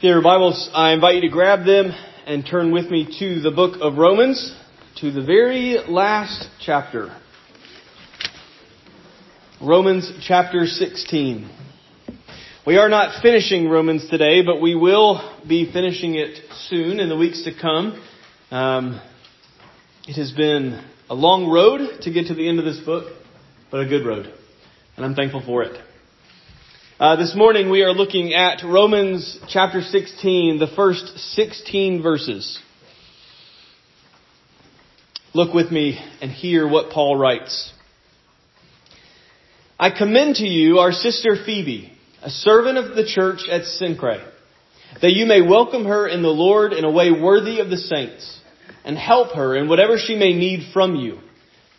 Dear Bibles, I invite you to grab them and turn with me to the book of Romans, to the very last chapter. Romans chapter 16. We are not finishing Romans today, but we will be finishing it soon in the weeks to come. Um, it has been a long road to get to the end of this book, but a good road. And I'm thankful for it. Uh, this morning we are looking at Romans chapter 16, the first 16 verses. Look with me and hear what Paul writes. I commend to you our sister Phoebe, a servant of the church at Cenchreae, that you may welcome her in the Lord in a way worthy of the saints, and help her in whatever she may need from you,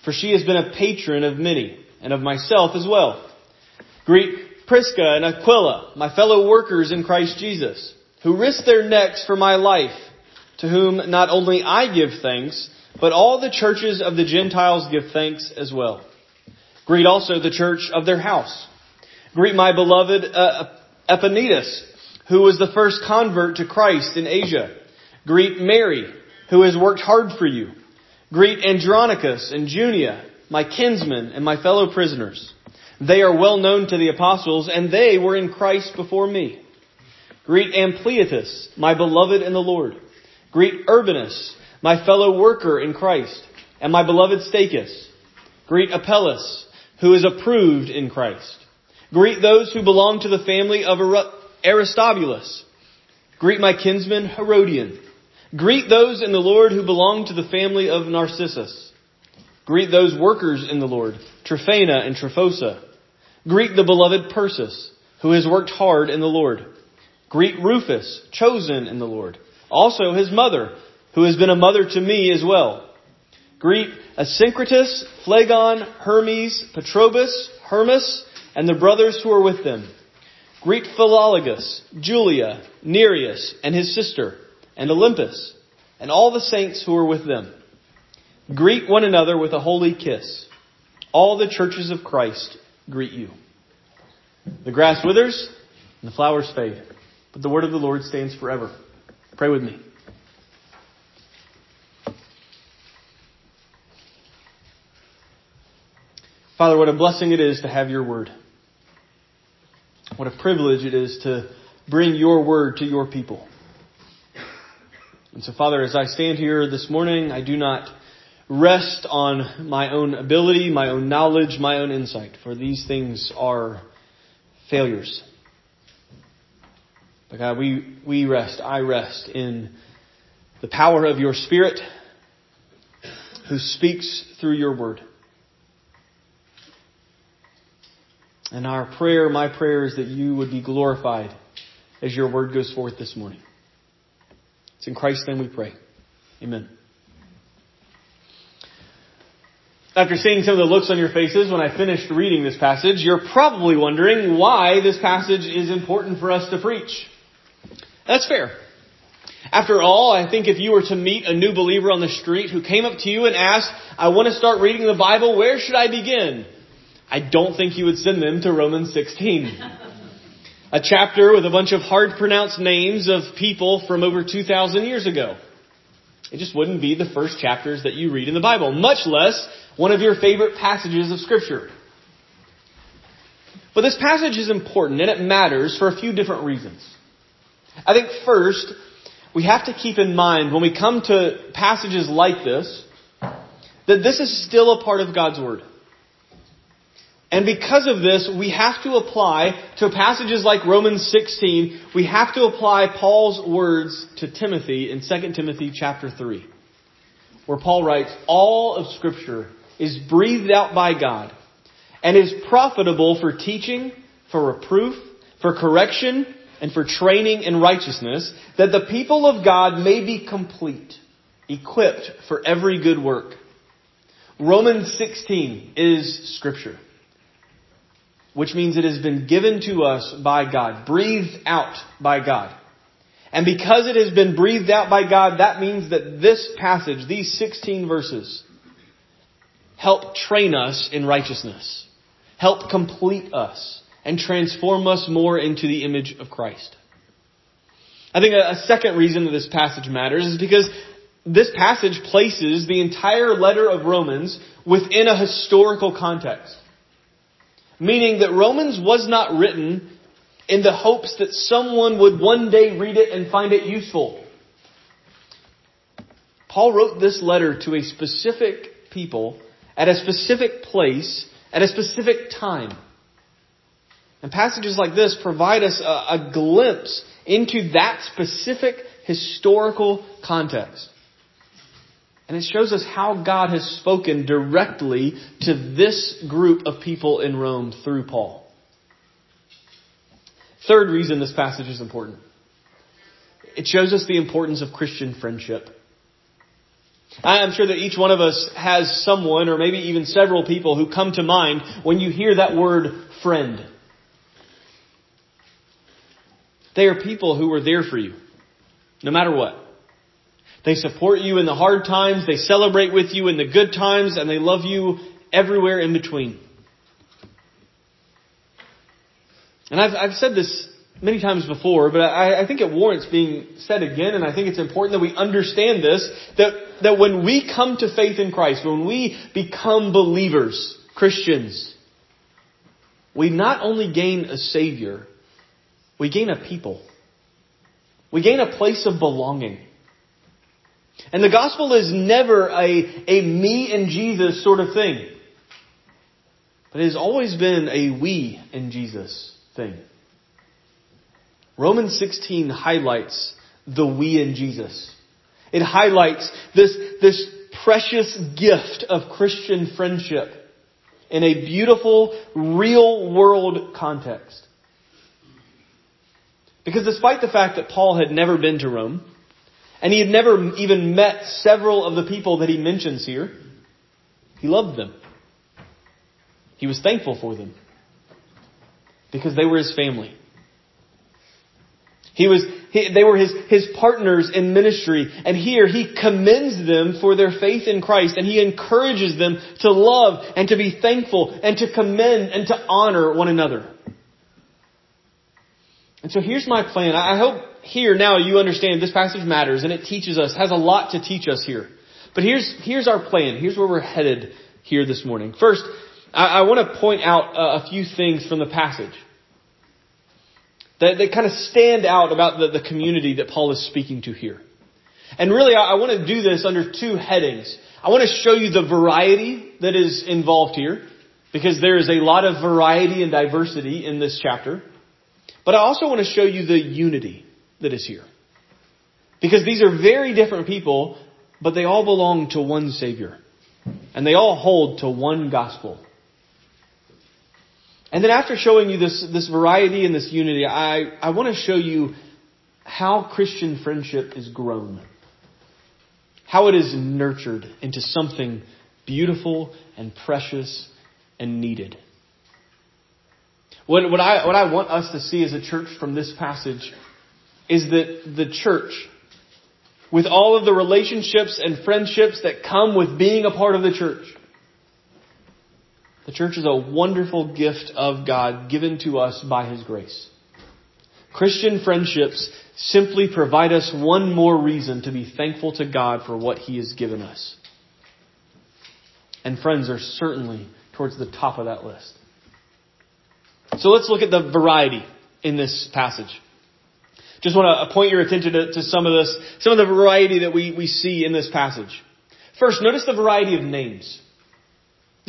for she has been a patron of many, and of myself as well. Greet Prisca and Aquila, my fellow workers in Christ Jesus, who risked their necks for my life, to whom not only I give thanks, but all the churches of the Gentiles give thanks as well. Greet also the church of their house. Greet my beloved uh, Epaenetus, who was the first convert to Christ in Asia. Greet Mary, who has worked hard for you. Greet Andronicus and Junia, my kinsmen and my fellow prisoners. They are well known to the apostles, and they were in Christ before me. Greet Ampliatus, my beloved in the Lord. Greet Urbanus, my fellow worker in Christ, and my beloved Stachys. Greet Apelles, who is approved in Christ. Greet those who belong to the family of Aristobulus. Greet my kinsman Herodion. Greet those in the Lord who belong to the family of Narcissus. Greet those workers in the Lord, Tryphena and Tryphosa. Greet the beloved Persis, who has worked hard in the Lord. Greet Rufus, chosen in the Lord. Also his mother, who has been a mother to me as well. Greet Asyncritus, Phlegon, Hermes, Patrobas, Hermas, and the brothers who are with them. Greet Philologus, Julia, Nereus, and his sister, and Olympas, and all the saints who are with them. Greet one another with a holy kiss. All the churches of Christ greet you. The grass withers and the flowers fade, but the word of the Lord stands forever. Pray with me. Father, what a blessing it is to have your word. What a privilege it is to bring your word to your people. And so, Father, as I stand here this morning, I do not rest on my own ability, my own knowledge, my own insight, for these things are failures. But God, we, we rest, I rest in the power of your Spirit who speaks through your word. And our prayer, my prayer is that you would be glorified as your word goes forth this morning. It's in Christ's name we pray. Amen. After seeing some of the looks on your faces when I finished reading this passage, you're probably wondering why this passage is important for us to preach. That's fair. After all, I think if you were to meet a new believer on the street who came up to you and asked, I want to start reading the Bible, where should I begin? I don't think you would send them to Romans 16. a chapter with a bunch of hard pronounced names of people from over 2,000 years ago. It just wouldn't be the first chapters that you read in the Bible, much less one of your favorite passages of Scripture. But this passage is important and it matters for a few different reasons. I think first, we have to keep in mind when we come to passages like this, that this is still a part of God's Word. And because of this, we have to apply to passages like Romans 16, we have to apply Paul's words to Timothy in 2 Timothy chapter 3, where Paul writes, all of scripture is breathed out by God and is profitable for teaching, for reproof, for correction, and for training in righteousness, that the people of God may be complete, equipped for every good work. Romans 16 is scripture, which means it has been given to us by God, breathed out by God. And because it has been breathed out by God, that means that this passage, these 16 verses, help train us in righteousness, help complete us, and transform us more into the image of Christ. I think a, second reason that this passage matters is because this passage places the entire letter of Romans within a historical context. Meaning that Romans was not written in the hopes that someone would one day read it and find it useful. Paul wrote this letter to a specific people at a specific place at a specific time. And passages like this provide us a, a glimpse into that specific historical context. And it shows us how God has spoken directly to this group of people in Rome through Paul. Third reason this passage is important. It shows us the importance of Christian friendship. I'm sure that each one of us has someone or maybe even several people who come to mind when you hear that word friend. They are people who are there for you, no matter what. They support you in the hard times, they celebrate with you in the good times, and they love you everywhere in between. And I've, I've said this many times before, but I, I think it warrants being said again, and I think it's important that we understand this, that, that when we come to faith in Christ, when we become believers, Christians, we not only gain a Savior, we gain a people. We gain a place of belonging. And the gospel is never a, a me and Jesus sort of thing. But it has always been a we and Jesus thing. Romans 16 highlights the we in Jesus. It highlights this, this precious gift of Christian friendship in a beautiful, real world context. Because despite the fact that Paul had never been to Rome, and he had never even met several of the people that he mentions here, he loved them. He was thankful for them. Because they were his family. He was, he, they were his, his partners in ministry. And here he commends them for their faith in Christ and he encourages them to love and to be thankful and to commend and to honor one another. And so here's my plan. I hope here now you understand this passage matters and it teaches us, has a lot to teach us here. But here's, here's our plan. Here's where we're headed here this morning. First, I, I want to point out a few things from the passage that, that kind of stand out about the, the community that Paul is speaking to here. And really, I, I want to do this under two headings. I want to show you the variety that is involved here, because there is a lot of variety and diversity in this chapter. But I also want to show you the unity that is here. Because these are very different people, but they all belong to one Savior. And they all hold to one gospel. And then after showing you this, this variety and this unity, I, I want to show you how Christian friendship is grown. How it is nurtured into something beautiful and precious and needed. What, what, I, what I want us to see as a church from this passage is that the church, with all of the relationships and friendships that come with being a part of the church, the church is a wonderful gift of God given to us by His grace. Christian friendships simply provide us one more reason to be thankful to God for what He has given us. And friends are certainly towards the top of that list. So let's look at the variety in this passage. Just want to point your attention to, to some of this, some of the variety that we, we see in this passage. First, notice the variety of names.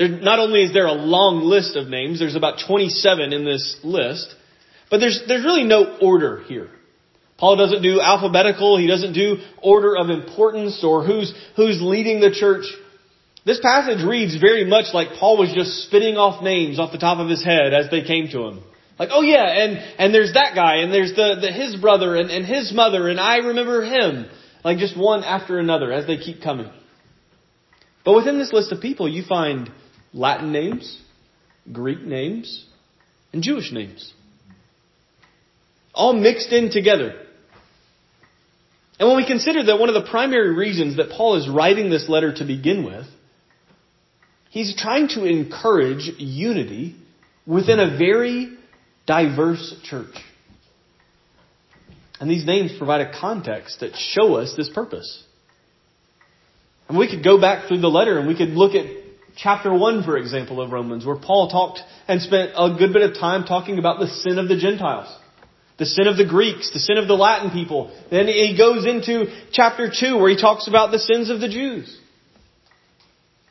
There, not only is there a long list of names, there's about 27 in this list, but there's, there's really no order here. Paul doesn't do alphabetical, he doesn't do order of importance or who's, who's leading the church. This passage reads very much like Paul was just spitting off names off the top of his head as they came to him. Like, oh yeah, and, and there's that guy, and there's the, the his brother, and, and his mother, and I remember him. Like just one after another as they keep coming. But within this list of people, you find Latin names, Greek names, and Jewish names. All mixed in together. And when we consider that one of the primary reasons that Paul is writing this letter to begin with He's trying to encourage unity within a very diverse church. And these names provide a context that show us this purpose. And we could go back through the letter and we could look at chapter 1, for example, of Romans, where Paul talked and spent a good bit of time talking about the sin of the Gentiles, the sin of the Greeks, the sin of the Latin people. Then he goes into chapter 2, where he talks about the sins of the Jews.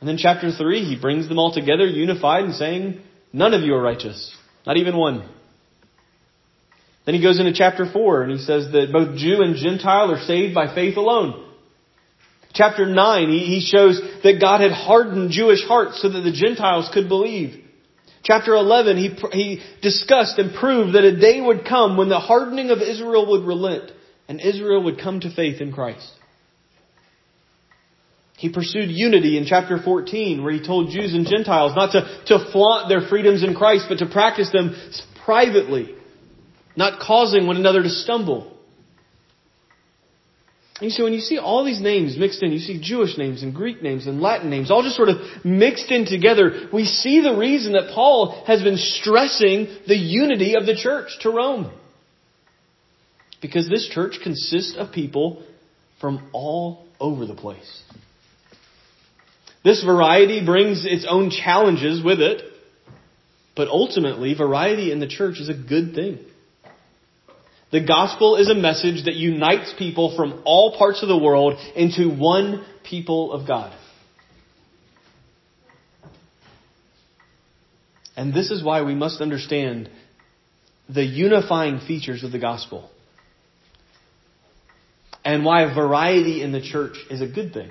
And then chapter 3, he brings them all together, unified, and saying, None of you are righteous. Not even one. Then he goes into chapter 4 and he says that both Jew and Gentile are saved by faith alone. Chapter 9, he, shows that God had hardened Jewish hearts so that the Gentiles could believe. Chapter 11, he, he discussed and proved that a day would come when the hardening of Israel would relent and Israel would come to faith in Christ. He pursued unity in chapter 14 where he told Jews and Gentiles not to, to flaunt their freedoms in Christ but to practice them privately, not causing one another to stumble. You see, when you see all these names mixed in, you see Jewish names and Greek names and Latin names, all just sort of mixed in together, we see the reason that Paul has been stressing the unity of the church to Rome. Because this church consists of people from all over the place. This variety brings its own challenges with it, but ultimately, variety in the church is a good thing. The gospel is a message that unites people from all parts of the world into one people of God. And this is why we must understand the unifying features of the gospel. And why variety in the church is a good thing.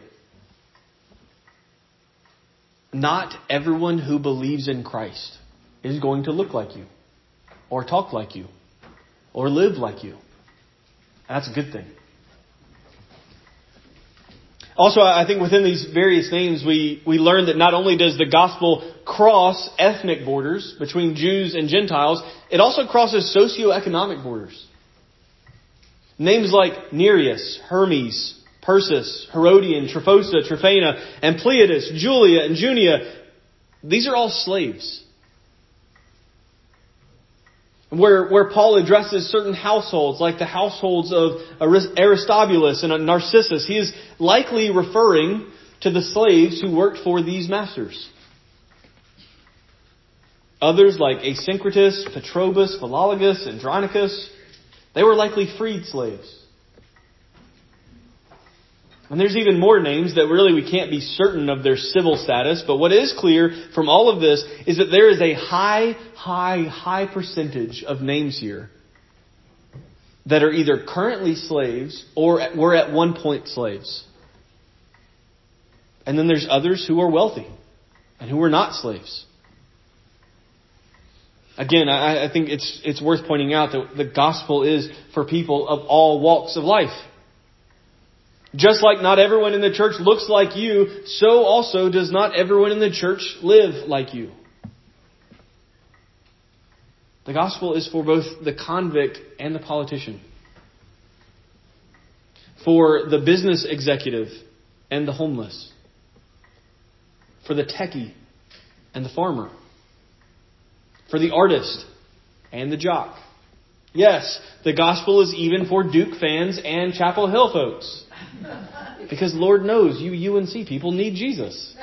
Not everyone who believes in Christ is going to look like you, or talk like you, or live like you. That's a good thing. Also, I think within these various names, we, we learn that not only does the gospel cross ethnic borders between Jews and Gentiles, it also crosses socioeconomic borders. Names like Nereus, Hermes, Persis, Herodion, Tryphosa, Tryphena, and Pleiades, Julia, and Junia, these are all slaves. Where, where Paul addresses certain households, like the households of Aristobulus and Narcissus, he is likely referring to the slaves who worked for these masters. Others like Asyncritus, Patrobas, Philologus, and Andronicus, they were likely freed slaves. And there's even more names that really we can't be certain of their civil status, but what is clear from all of this is that there is a high, high, high percentage of names here that are either currently slaves or were at one point slaves. And then there's others who are wealthy and who are not slaves. Again, I, I think it's, it's worth pointing out that the gospel is for people of all walks of life. Just like not everyone in the church looks like you, so also does not everyone in the church live like you. The gospel is for both the convict and the politician. For the business executive and the homeless. For the techie and the farmer. For the artist and the jock. Yes, the gospel is even for Duke fans and Chapel Hill folks. Because Lord knows you UNC people need Jesus.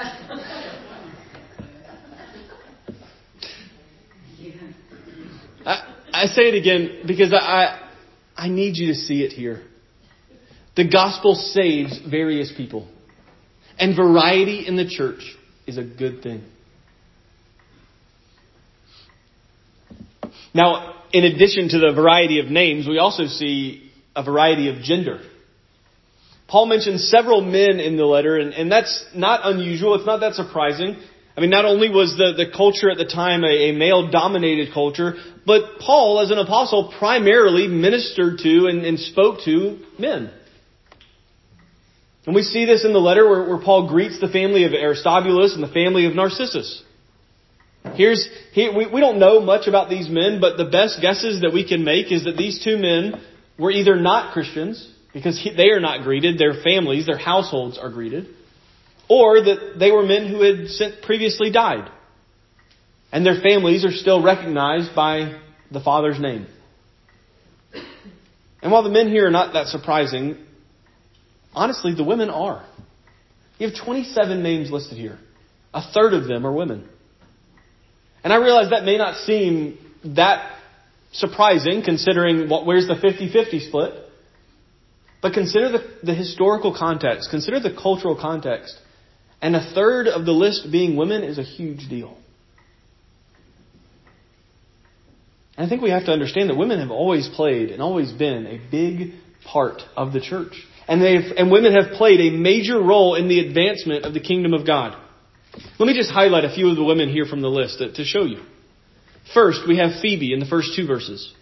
I, I say it again because I, I need you to see it here. The gospel saves various people. And variety in the church is a good thing. Now, in addition to the variety of names, we also see a variety of gender. Paul mentions several men in the letter, and, and that's not unusual. It's not that surprising. I mean, not only was the, the culture at the time a, a male dominated culture, but Paul, as an apostle, primarily ministered to and, and spoke to men. And we see this in the letter where, where Paul greets the family of Aristobulus and the family of Narcissus. Here's, here, we, we don't know much about these men, but the best guesses that we can make is that these two men were either not Christians, because he, they are not greeted, their families, their households are greeted, or that they were men who had previously died, and their families are still recognized by the father's name. And while the men here are not that surprising, honestly, the women are. You have 27 names listed here. A third of them are women. And I realize that may not seem that surprising considering what, where's the 50-50 split. But consider the, the historical context. Consider the cultural context. And a third of the list being women is a huge deal. And I think we have to understand that women have always played and always been a big part of the church. And they've, and women have played a major role in the advancement of the kingdom of God. Let me just highlight a few of the women here from the list to, to show you. First, we have Phoebe in the first two verses.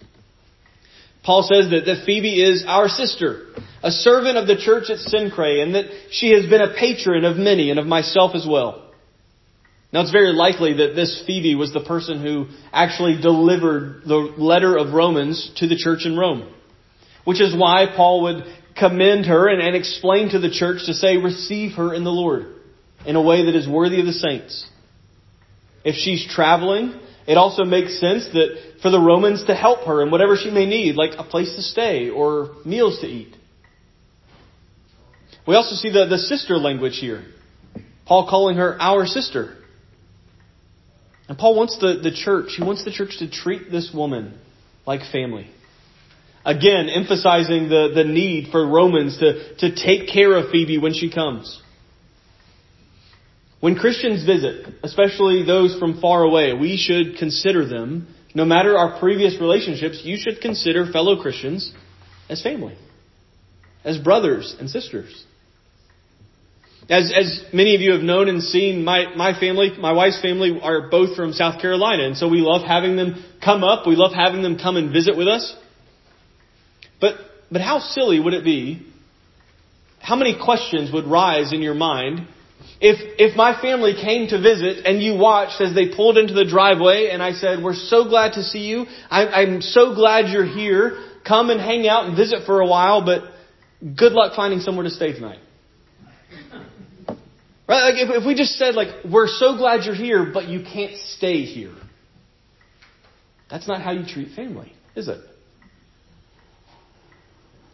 Paul says that, that Phoebe is our sister, a servant of the church at Cenchreae, and that she has been a patron of many and of myself as well. Now it's very likely that this Phoebe was the person who actually delivered the letter of Romans to the church in Rome. Which is why Paul would commend her and, and explain to the church to say, receive her in the Lord in a way that is worthy of the saints. If she's traveling, it also makes sense that for the Romans to help her in whatever she may need, like a place to stay or meals to eat. We also see the, the sister language here. Paul calling her our sister. And Paul wants the, the church, he wants the church to treat this woman like family. Again, emphasizing the, the need for Romans to, to take care of Phoebe when she comes. When Christians visit, especially those from far away, we should consider them, no matter our previous relationships, you should consider fellow Christians as family, as brothers and sisters. As, as many of you have known and seen, my, my family, my wife's family are both from South Carolina, and so we love having them come up. We love having them come and visit with us. But, but how silly would it be? How many questions would rise in your mind if, if my family came to visit and you watched as they pulled into the driveway and I said, we're so glad to see you. I, I'm so glad you're here. Come and hang out and visit for a while, but good luck finding somewhere to stay tonight. Right? Like if, if we just said like, we're so glad you're here, but you can't stay here. That's not how you treat family, is it?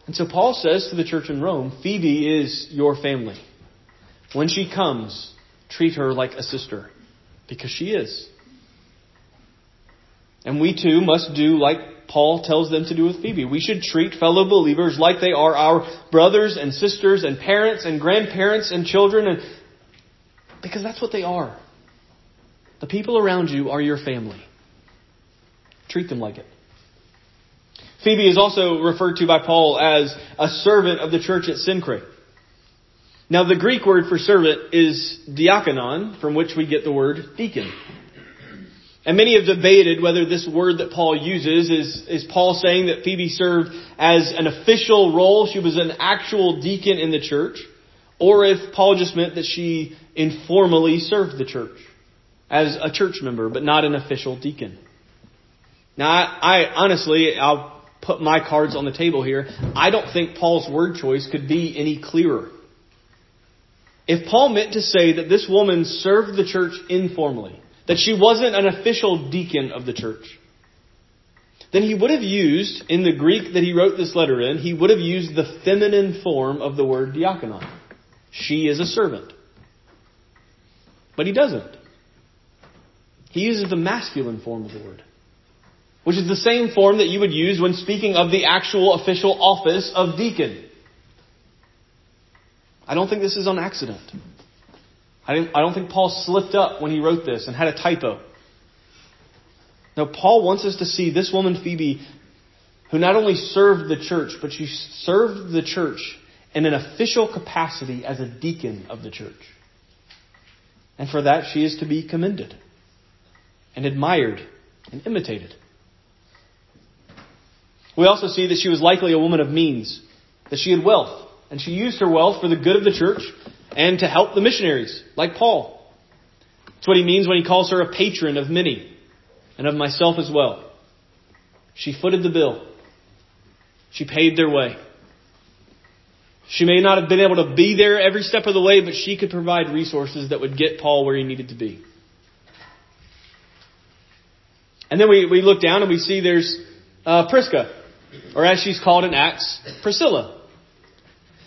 And so Paul says to the church in Rome, Phoebe is your family. When she comes, treat her like a sister, because she is. And we too must do like Paul tells them to do with Phoebe. We should treat fellow believers like they are our brothers and sisters and parents and grandparents and children and because that's what they are. The people around you are your family. Treat them like it. Phoebe is also referred to by Paul as a servant of the church at Cenchreae. Now the Greek word for servant is diakonon, from which we get the word deacon. And many have debated whether this word that Paul uses is, is Paul saying that Phoebe served as an official role, she was an actual deacon in the church, or if Paul just meant that she informally served the church as a church member, but not an official deacon. Now, I, I honestly, I'll put my cards on the table here. I don't think Paul's word choice could be any clearer. If Paul meant to say that this woman served the church informally, that she wasn't an official deacon of the church, then he would have used, in the Greek that he wrote this letter in, he would have used the feminine form of the word diakonon. She is a servant. But he doesn't. He uses the masculine form of the word, which is the same form that you would use when speaking of the actual official office of deacon. I don't think this is on accident. I, I don't think Paul slipped up when he wrote this and had a typo. Now, Paul wants us to see this woman, Phoebe, who not only served the church, but she served the church in an official capacity as a deacon of the church. And for that, she is to be commended and admired and imitated. We also see that she was likely a woman of means, that she had wealth. And she used her wealth for the good of the church and to help the missionaries, like Paul. That's what he means when he calls her a patron of many and of myself as well. She footed the bill. She paid their way. She may not have been able to be there every step of the way, but she could provide resources that would get Paul where he needed to be. And then we, we look down and we see there's uh, Prisca. or as she's called in Acts, Priscilla.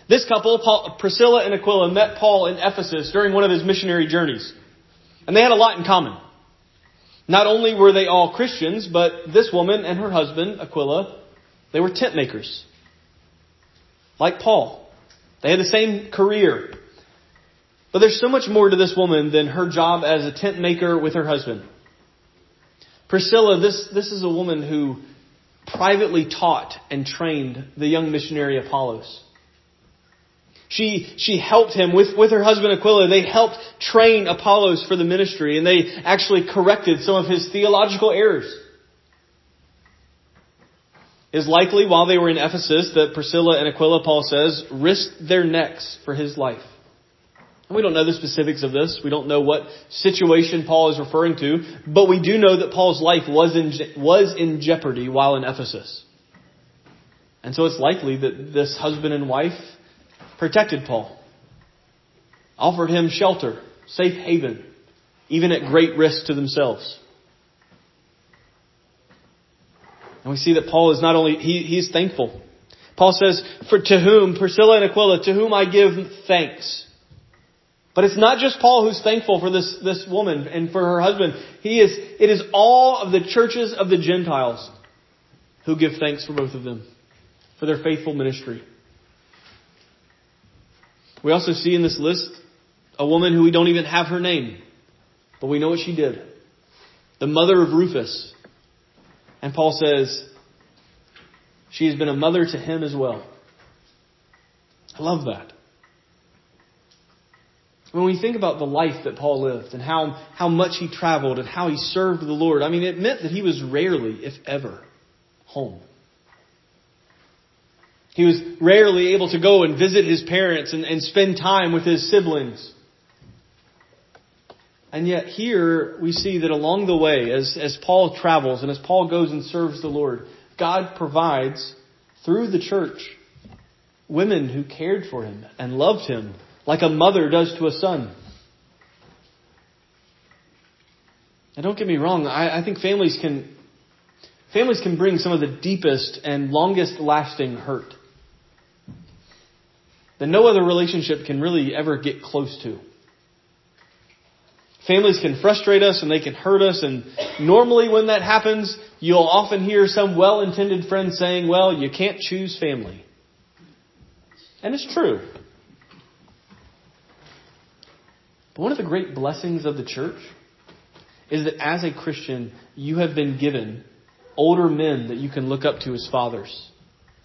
This couple, Paul, Priscilla and Aquila, met Paul in Ephesus during one of his missionary journeys. And they had a lot in common. Not only were they all Christians, but this woman and her husband, Aquila, they were tent makers. Like Paul. They had the same career. But there's so much more to this woman than her job as a tent maker with her husband. Priscilla, this, this is a woman who privately taught and trained the young missionary Apollos. She, she helped him with, with her husband Aquila. They helped train Apollos for the ministry and they actually corrected some of his theological errors. Is likely while they were in Ephesus that Priscilla and Aquila, Paul says, risked their necks for his life. And we don't know the specifics of this. We don't know what situation Paul is referring to, but we do know that Paul's life was in, was in jeopardy while in Ephesus. And so it's likely that this husband and wife protected Paul, offered him shelter, safe haven, even at great risk to themselves. And we see that Paul is not only, he, he's thankful. Paul says, for to whom, Priscilla and Aquila, to whom I give thanks. But it's not just Paul who's thankful for this, this woman and for her husband. He is, it is all of the churches of the Gentiles who give thanks for both of them, for their faithful ministry. We also see in this list a woman who we don't even have her name, but we know what she did. The mother of Rufus. And Paul says, she has been a mother to him as well. I love that. When we think about the life that Paul lived and how, how much he traveled and how he served the Lord, I mean, it meant that he was rarely, if ever, home. He was rarely able to go and visit his parents and, and spend time with his siblings. And yet here we see that along the way, as, as Paul travels and as Paul goes and serves the Lord, God provides through the church women who cared for him and loved him like a mother does to a son. And don't get me wrong, I, I think families can families can bring some of the deepest and longest lasting hurt that no other relationship can really ever get close to. Families can frustrate us and they can hurt us and normally when that happens, you'll often hear some well-intended friend saying, well, you can't choose family. And it's true. But one of the great blessings of the church is that as a Christian, you have been given older men that you can look up to as fathers,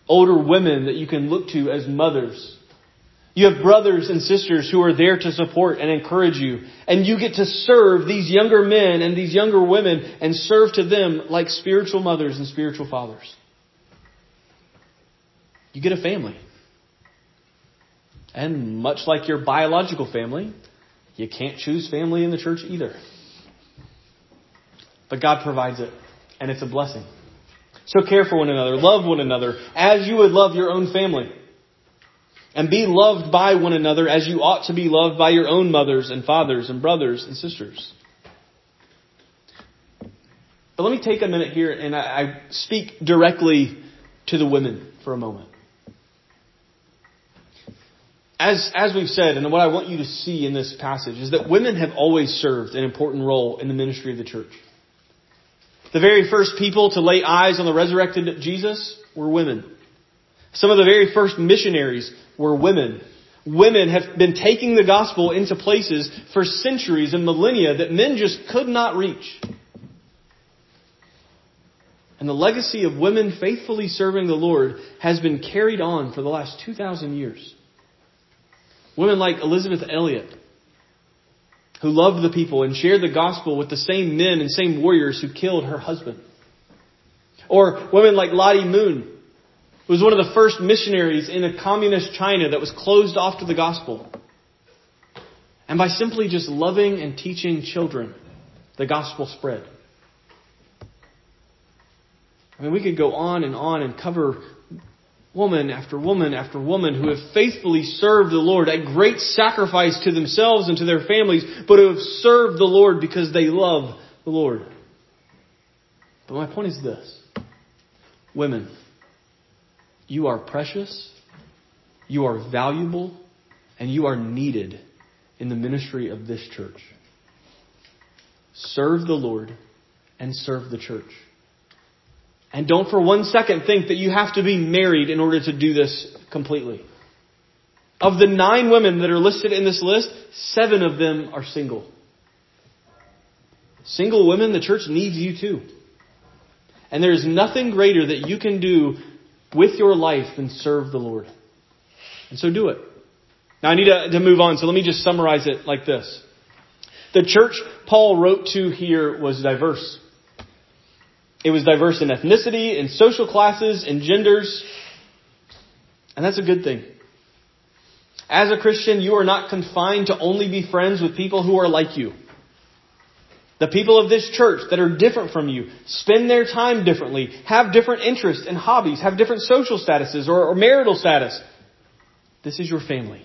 older women that you can look to as mothers. You have brothers and sisters who are there to support and encourage you. And you get to serve these younger men and these younger women and serve to them like spiritual mothers and spiritual fathers. You get a family. And much like your biological family, you can't choose family in the church either. But God provides it, and it's a blessing. So care for one another, love one another as you would love your own family. And be loved by one another as you ought to be loved by your own mothers and fathers and brothers and sisters. But let me take a minute here and I, speak directly to the women for a moment as, as we've said, and what I want you to see in this passage is that women have always served an important role in the ministry of the church. The very first people to lay eyes on the resurrected Jesus were women. Some of the very first missionaries were women. Women have been taking the gospel into places for centuries and millennia that men just could not reach. And the legacy of women faithfully serving the Lord has been carried on for the last 2,000 years. Women like Elisabeth Elliot, who loved the people and shared the gospel with the same men and same warriors who killed her husband. Or women like Lottie Moon, was one of the first missionaries in a communist China that was closed off to the gospel. And by simply just loving and teaching children, the gospel spread. I mean, we could go on and on and cover woman after woman after woman who have faithfully served the Lord at great sacrifice to themselves and to their families, but who have served the Lord because they love the Lord. But my point is this. Women, you are precious, you are valuable, and you are needed in the ministry of this church. Serve the Lord and serve the church. And don't for one second think that you have to be married in order to do this completely. Of the nine women that are listed in this list, seven of them are single. Single women, the church needs you too. And there is nothing greater that you can do with your life and serve the Lord. And so do it. Now I need to, to move on, so let me just summarize it like this. The church Paul wrote to here was diverse. It was diverse in ethnicity, in social classes, in genders. And that's a good thing. As a Christian, you are not confined to only be friends with people who are like you. The people of this church that are different from you spend their time differently, have different interests and hobbies, have different social statuses or, or marital status. This is your family.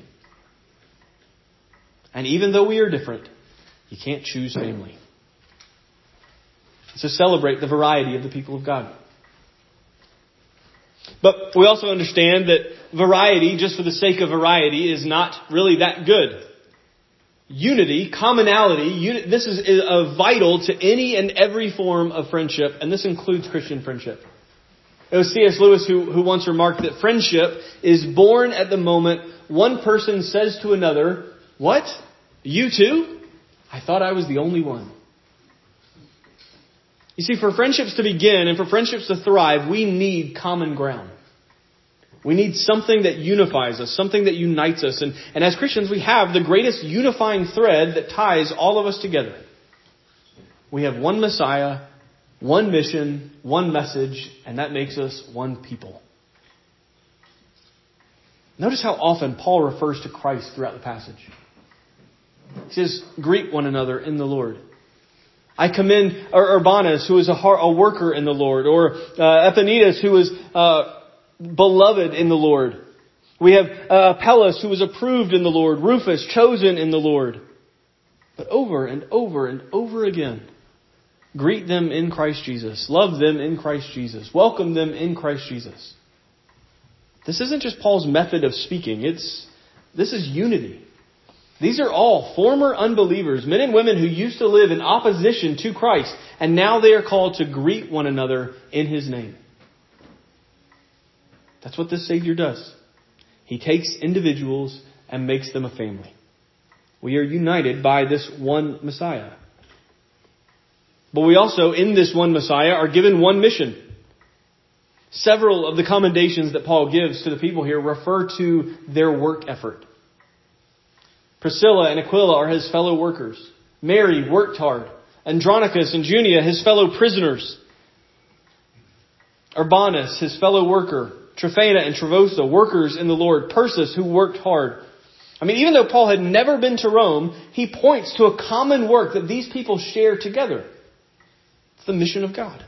And even though we are different, you can't choose family. So celebrate the variety of the people of God. But we also understand that variety, just for the sake of variety, is not really that good. Unity, commonality, this is uh, vital to any and every form of friendship, and this includes Christian friendship. It was C.S. Lewis who, who once remarked that friendship is born at the moment one person says to another, What? You too? I thought I was the only one. You see, for friendships to begin and for friendships to thrive, we need common ground. We need something that unifies us, something that unites us. And, and as Christians, we have the greatest unifying thread that ties all of us together. We have one Messiah, one mission, one message, and that makes us one people. Notice how often Paul refers to Christ throughout the passage. He says, greet one another in the Lord. I commend Urbanus, who is a, worker in the Lord, or uh, Epaenetus, who is uh, beloved in the Lord. We have uh, who was approved in the Lord, Rufus, chosen in the Lord. But over and over and over again, greet them in Christ Jesus, love them in Christ Jesus, welcome them in Christ Jesus. This isn't just Paul's method of speaking, it's, this is unity. These are all former unbelievers, men and women who used to live in opposition to Christ, and now they are called to greet one another in His name. That's what this Savior does. He takes individuals and makes them a family. We are united by this one Messiah. But we also, in this one Messiah, are given one mission. Several of the commendations that Paul gives to the people here refer to their work effort. Priscilla and Aquila are his fellow workers. Mary worked hard. Andronicus and Junia, his fellow prisoners. Urbanus, his fellow worker. Tryphena and Tryphosa, workers in the Lord. Persis, who worked hard. I mean, even though Paul had never been to Rome, he points to a common work that these people share together. It's the mission of God.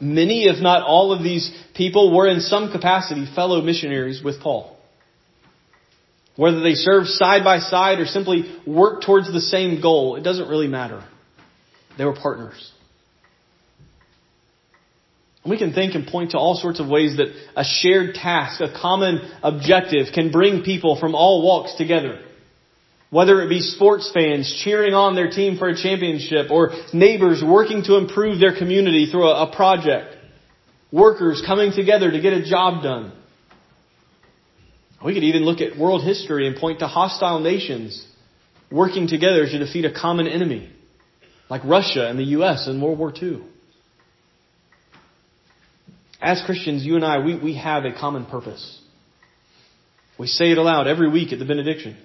Many, if not all of these people were in some capacity fellow missionaries with Paul. Whether they served side by side or simply worked towards the same goal, it doesn't really matter. They were partners. We can think and point to all sorts of ways that a shared task, a common objective can bring people from all walks together. Whether it be sports fans cheering on their team for a championship or neighbors working to improve their community through a, project. Workers coming together to get a job done. We could even look at world history and point to hostile nations working together to defeat a common enemy, like Russia and the U.S. in World War II. As Christians, you and I, we, we have a common purpose. We say it aloud every week at the benediction.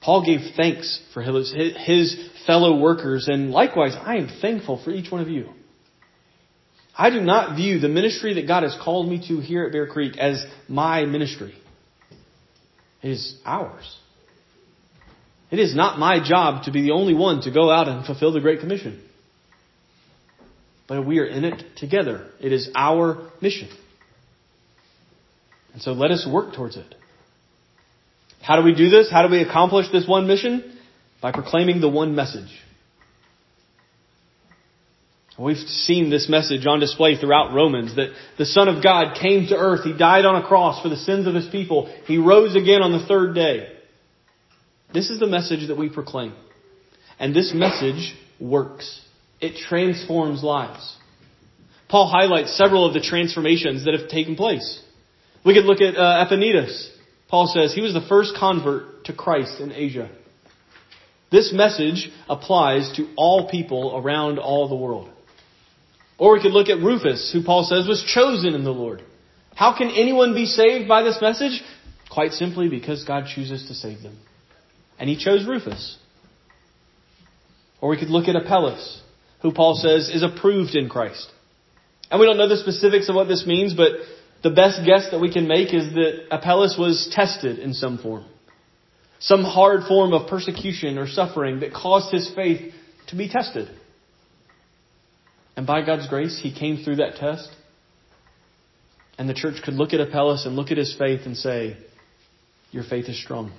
Paul gave thanks for his, his fellow workers, and likewise, I am thankful for each one of you. I do not view the ministry that God has called me to here at Bear Creek as my ministry. It is ours. It is not my job to be the only one to go out and fulfill the Great Commission. But we are in it together. It is our mission. And so let us work towards it. How do we do this? How do we accomplish this one mission? By proclaiming the one message. We've seen this message on display throughout Romans that the Son of God came to earth. He died on a cross for the sins of His people. He rose again on the third day. This is the message that we proclaim. And this message works. It transforms lives. Paul highlights several of the transformations that have taken place. We could look at uh, Epaenetus. Paul says he was the first convert to Christ in Asia. This message applies to all people around all the world. Or we could look at Rufus, who Paul says was chosen in the Lord. How can anyone be saved by this message? Quite simply because God chooses to save them. And he chose Rufus. Or we could look at Apelles, who Paul says is approved in Christ. And we don't know the specifics of what this means, but the best guess that we can make is that Apelles was tested in some form. Some hard form of persecution or suffering that caused his faith to be tested. And by God's grace, he came through that test. And the church could look at Apelles and look at his faith and say, Your faith is strong.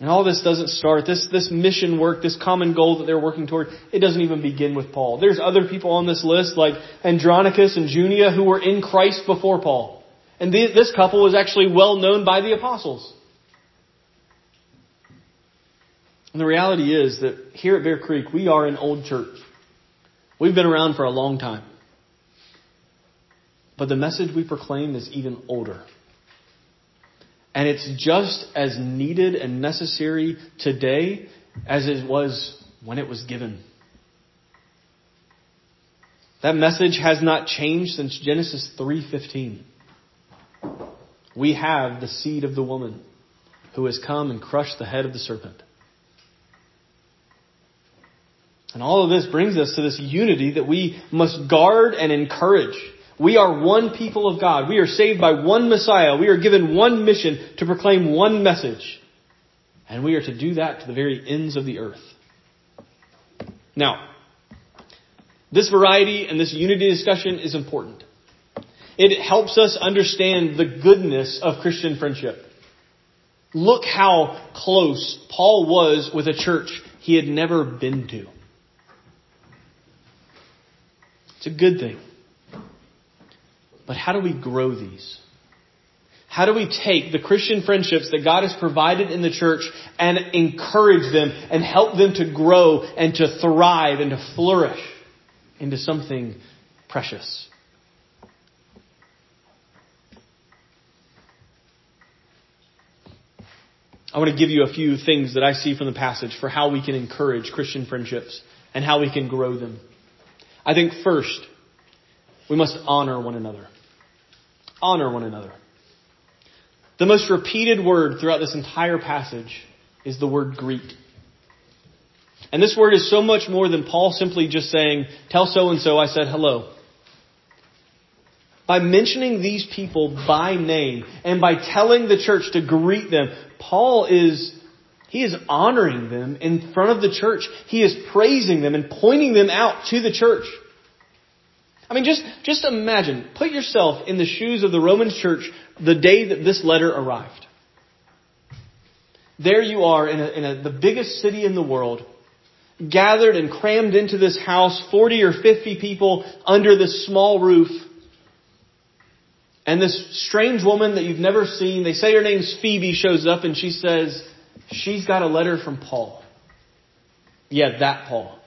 And all this doesn't start, this, this mission work, this common goal that they're working toward, it doesn't even begin with Paul. There's other people on this list like Andronicus and Junia who were in Christ before Paul. And this couple was actually well known by the apostles. And the reality is that here at Bear Creek, we are an old church. We've been around for a long time. But the message we proclaim is even older. And it's just as needed and necessary today as it was when it was given. That message has not changed since Genesis 3:15. We have the seed of the woman who has come and crushed the head of the serpent. And all of this brings us to this unity that we must guard and encourage. We are one people of God. We are saved by one Messiah. We are given one mission to proclaim one message. And we are to do that to the very ends of the earth. Now, this variety and this unity discussion is important. It helps us understand the goodness of Christian friendship. Look how close Paul was with a church he had never been to. It's a good thing. But how do we grow these? How do we take the Christian friendships that God has provided in the church and encourage them and help them to grow and to thrive and to flourish into something precious? I want to give you a few things that I see from the passage for how we can encourage Christian friendships and how we can grow them. I think first, we must honor one another. Honor one another. The most repeated word throughout this entire passage is the word greet. And this word is so much more than Paul simply just saying, tell so and so I said hello. By mentioning these people by name and by telling the church to greet them, Paul is he is honoring them in front of the church. He is praising them and pointing them out to the church. I mean, just, just imagine, put yourself in the shoes of the Roman church the day that this letter arrived. There you are in, a, in a, the biggest city in the world, gathered and crammed into this house, 40 or 50 people under this small roof. And this strange woman that you've never seen, they say her name's Phoebe, shows up and she says, She's got a letter from Paul. Yeah, that Paul.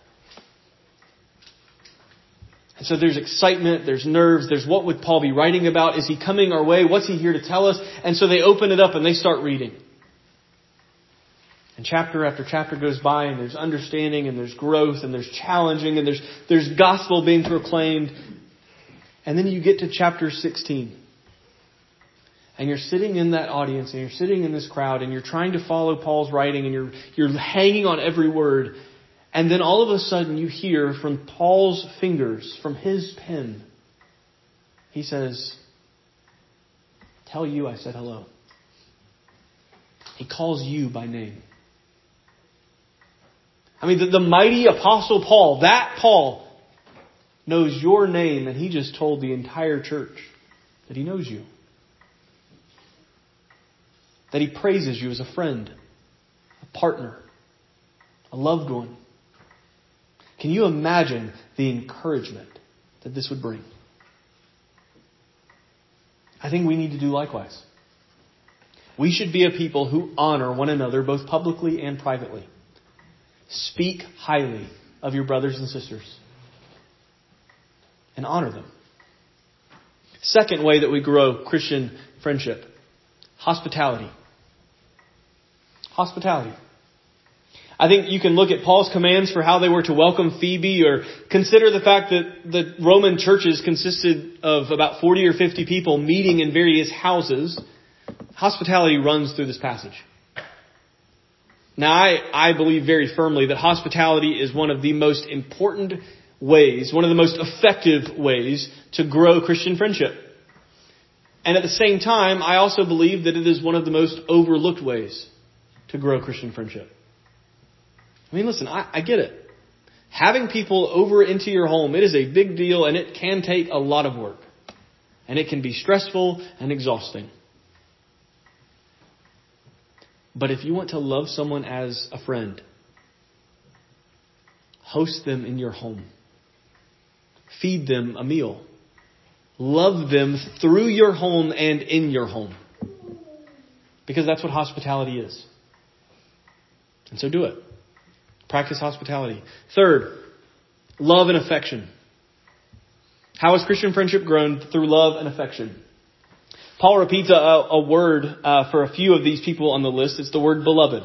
And so there's excitement, there's nerves, there's what would Paul be writing about? Is he coming our way? What's he here to tell us? And so they open it up and they start reading. And chapter after chapter goes by and there's understanding and there's growth and there's challenging and there's, there's gospel being proclaimed. And then you get to chapter 16 and you're sitting in that audience and you're sitting in this crowd and you're trying to follow Paul's writing and you're, you're hanging on every word. And then all of a sudden you hear from Paul's fingers, from his pen, he says, Tell you I said hello. He calls you by name. I mean, the, the mighty apostle Paul, that Paul, knows your name and he just told the entire church that he knows you that he praises you as a friend, a partner, a loved one. Can you imagine the encouragement that this would bring? I think we need to do likewise. We should be a people who honor one another both publicly and privately. Speak highly of your brothers and sisters and honor them. Second way that we grow Christian friendship hospitality. Hospitality. I think you can look at Paul's commands for how they were to welcome Phoebe or consider the fact that the Roman churches consisted of about 40 or 50 people meeting in various houses. Hospitality runs through this passage. Now I, I believe very firmly that hospitality is one of the most important ways, one of the most effective ways to grow Christian friendship. And at the same time, I also believe that it is one of the most overlooked ways to grow Christian friendship. I mean, listen, I, I get it. Having people over into your home, it is a big deal and it can take a lot of work. And it can be stressful and exhausting. But if you want to love someone as a friend, host them in your home. Feed them a meal. Love them through your home and in your home. Because that's what hospitality is. And so do it. Practice hospitality. Third, love and affection. How has Christian friendship grown? Through love and affection. Paul repeats a, a word uh, for a few of these people on the list. It's the word beloved.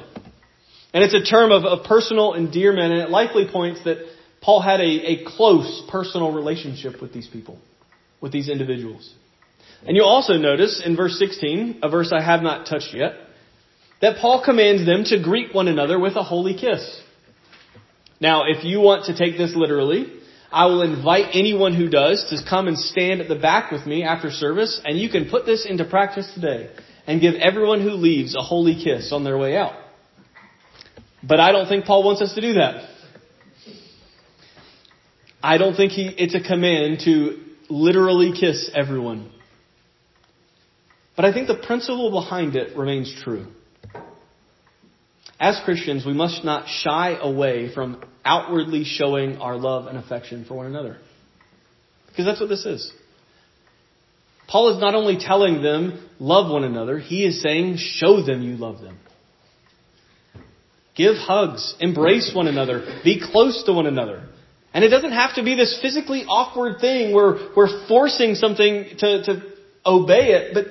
And it's a term of, of personal endearment, and it likely points that Paul had a, a close personal relationship with these people, with these individuals. And you'll also notice in verse 16, a verse I have not touched yet, that Paul commands them to greet one another with a holy kiss. Now, if you want to take this literally, I will invite anyone who does to come and stand at the back with me after service, and you can put this into practice today and give everyone who leaves a holy kiss on their way out. But I don't think Paul wants us to do that. I don't think he, it's a command to literally kiss everyone. But I think the principle behind it remains true. As Christians, we must not shy away from outwardly showing our love and affection for one another. Because that's what this is. Paul is not only telling them, love one another, he is saying, show them you love them. Give hugs, embrace one another, be close to one another. And it doesn't have to be this physically awkward thing where we're forcing something to, to obey it, but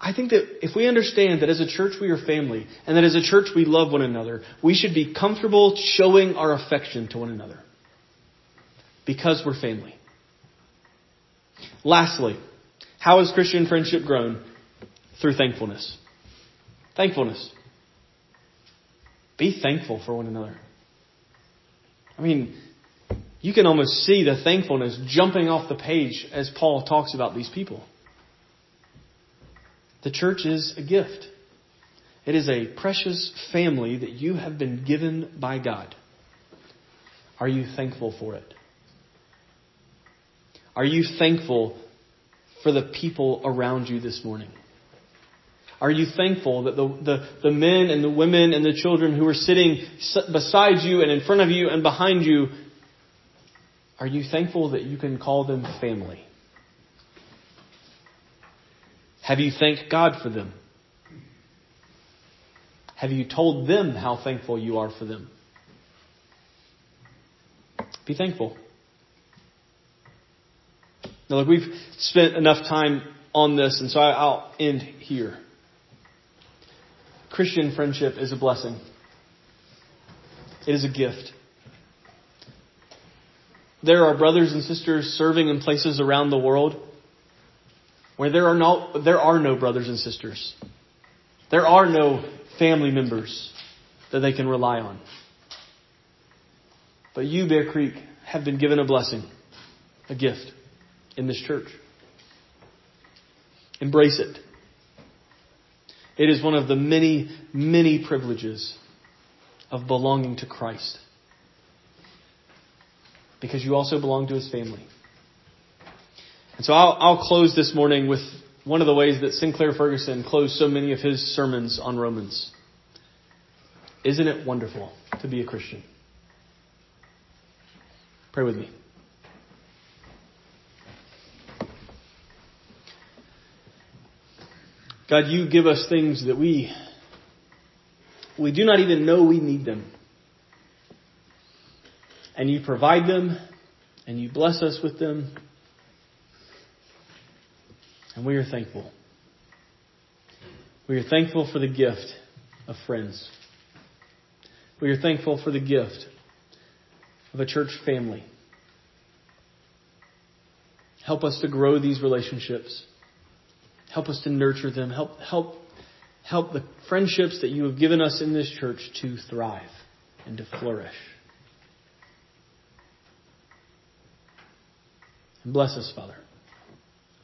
I think that if we understand that as a church we are family, and that as a church we love one another, we should be comfortable showing our affection to one another. Because we're family. Lastly, how has Christian friendship grown? Through thankfulness. Thankfulness. Be thankful for one another. I mean, you can almost see the thankfulness jumping off the page as Paul talks about these people. The church is a gift. It is a precious family that you have been given by God. Are you thankful for it? Are you thankful for the people around you this morning? Are you thankful that the, the, the men and the women and the children who are sitting beside you and in front of you and behind you, are you thankful that you can call them family? Have you thanked God for them? Have you told them how thankful you are for them? Be thankful. Now, look, we've spent enough time on this, and so I'll end here. Christian friendship is a blessing. It is a gift. There are brothers and sisters serving in places around the world where there are no, there are no brothers and sisters. There are no family members that they can rely on. But you, Bear Creek, have been given a blessing, a gift in this church. Embrace it. It is one of the many, many privileges of belonging to Christ. Because you also belong to his family. And so I'll, I'll close this morning with one of the ways that Sinclair Ferguson closed so many of his sermons on Romans. Isn't it wonderful to be a Christian? Pray with me. God, you give us things that we we do not even know we need them. And you provide them and you bless us with them. And we are thankful. We are thankful for the gift of friends. We are thankful for the gift of a church family. Help us to grow these relationships. Help us to nurture them. Help, help, help the friendships that you have given us in this church to thrive and to flourish. And bless us, Father.